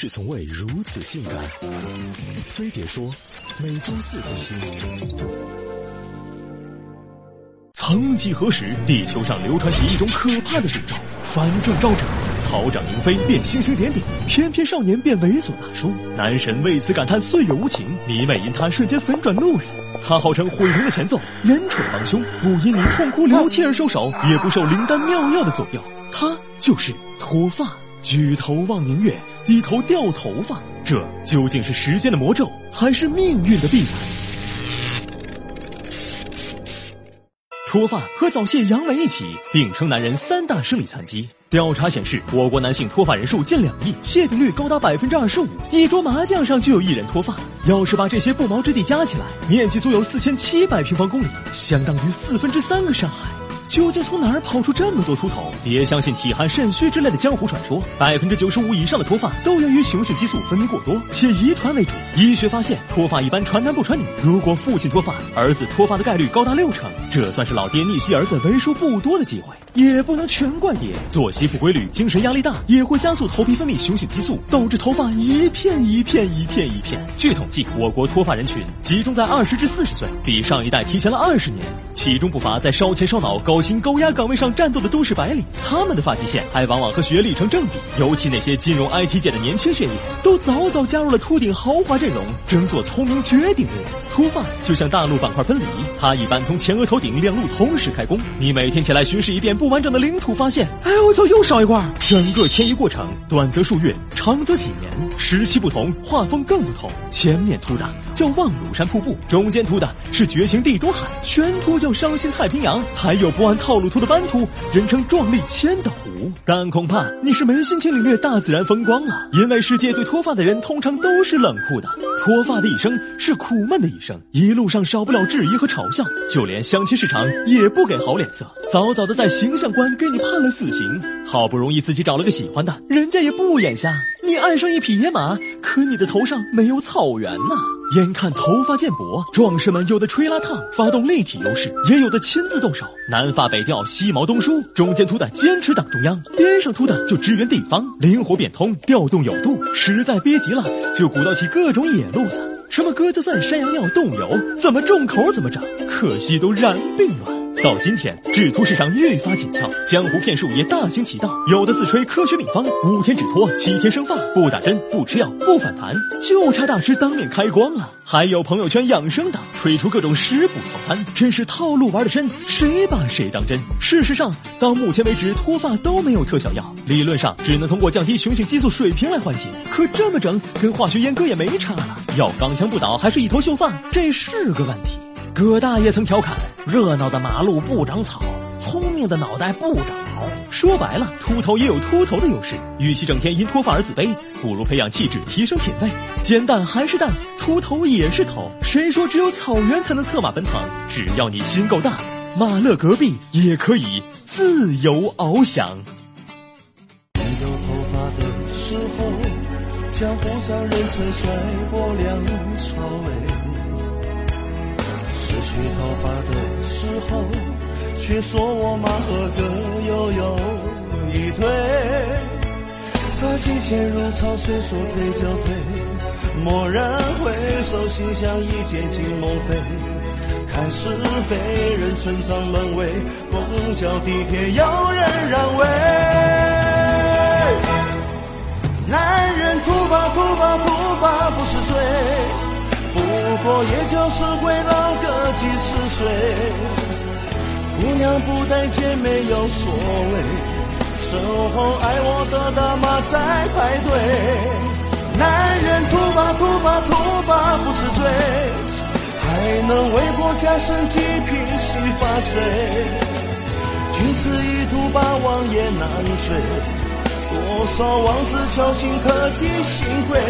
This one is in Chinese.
是从未如此性感。飞碟说，每周四更新。曾几何时，地球上流传起一种可怕的诅咒：反正招者，草长莺飞变星星点点，翩翩少年变猥琐大叔。男神为此感叹岁月无情，迷妹因他瞬间粉转路人。他号称毁容的前奏，眼蠢帮凶，不因你痛哭流涕而收手，也不受灵丹妙药的左右。他就是脱发。举头望明月，低头掉头发，这究竟是时间的魔咒，还是命运的必然？脱发和早泄、阳痿一起并称男人三大生理残疾。调查显示，我国男性脱发人数近两亿，泄病率高达百分之二十五，一桌麻将上就有一人脱发。要是把这些不毛之地加起来，面积足有四千七百平方公里，相当于四分之三个上海。究竟从哪儿跑出这么多秃头？别相信体寒肾虚之类的江湖传说，百分之九十五以上的脱发都源于雄性激素分泌过多，且遗传为主。医学发现，脱发一般传男不传女。如果父亲脱发，儿子脱发的概率高达六成，这算是老爹逆袭儿子为数不多的机会。也不能全怪爹，作息不规律、精神压力大，也会加速头皮分泌雄性激素，导致头发一片一片一片一片。据统计，我国脱发人群集中在二十至四十岁，比上一代提前了二十年。其中不乏在烧钱烧脑、高薪高压岗位上战斗的都市白领，他们的发际线还往往和学历成正比。尤其那些金融 IT 界的年轻血液，都早早加入了秃顶豪华阵容，争做聪明绝顶的人。脱发就像大陆板块分离，它一般从前额头顶两路同时开工。你每天起来巡视一遍不完整的领土，发现，哎，我操，又少一块。整个迁移过程短则数月，长则几年，时期不同，画风更不同。前面秃的叫望庐山瀑布，中间秃的是绝情地中海，全秃叫。伤心太平洋，还有不按套路秃的斑秃，人称壮丽千岛但恐怕你是没心情领略大自然风光了，因为世界对脱发的人通常都是冷酷的。脱发的一生是苦闷的一生，一路上少不了质疑和嘲笑，就连相亲市场也不给好脸色，早早的在形象观给你判了死刑。好不容易自己找了个喜欢的，人家也不眼瞎，你爱上一匹野马，可你的头上没有草原呐。眼看头发渐薄，壮士们有的吹拉烫，发动立体优势，也有的亲自动手，南发北调，西毛东输。中间秃的坚持党中央，边上秃的就支援地方，灵活变通，调动有度。实在憋急了，就鼓捣起各种野路子，什么鸽子粪、山羊尿、动物油，怎么重口怎么整。可惜都然并卵。到今天，制秃市场愈发紧俏，江湖骗术也大行其道。有的自吹科学秘方，五天止脱，七天生发，不打针，不吃药，不反弹，就差大师当面开光了。还有朋友圈养生党，吹出各种食补套餐，真是套路玩的深，谁把谁当真？事实上，到目前为止，脱发都没有特效药，理论上只能通过降低雄性激素水平来缓解。可这么整，跟化学阉割也没差了。要钢枪不倒，还是一头秀发，这是个问题。葛大爷曾调侃：“热闹的马路不长草，聪明的脑袋不长毛。”说白了，秃头也有秃头的优势。与其整天因脱发而自卑，不如培养气质，提升品味。煎蛋还是蛋，秃头也是头。谁说只有草原才能策马奔腾？只要你心够大，马勒隔壁也可以自由翱翔。没有头发的时候，江湖上人称帅过梁朝伟。失去头发的时候，却说我马和各又有一腿。他金钱如潮水，说退就退，蓦然回首，心像一剑惊梦飞。看似被人尊掌门卫，公交地铁有人让位。男人哭吧哭吧哭吧不是罪。过也就是会老个几十岁，姑娘不待见没有所谓，身后爱我的大妈在排队。男人秃吧秃吧秃吧不是罪，还能为国家生几瓶洗发水。君子一吐，霸王也难追，多少王子侥幸可及幸亏。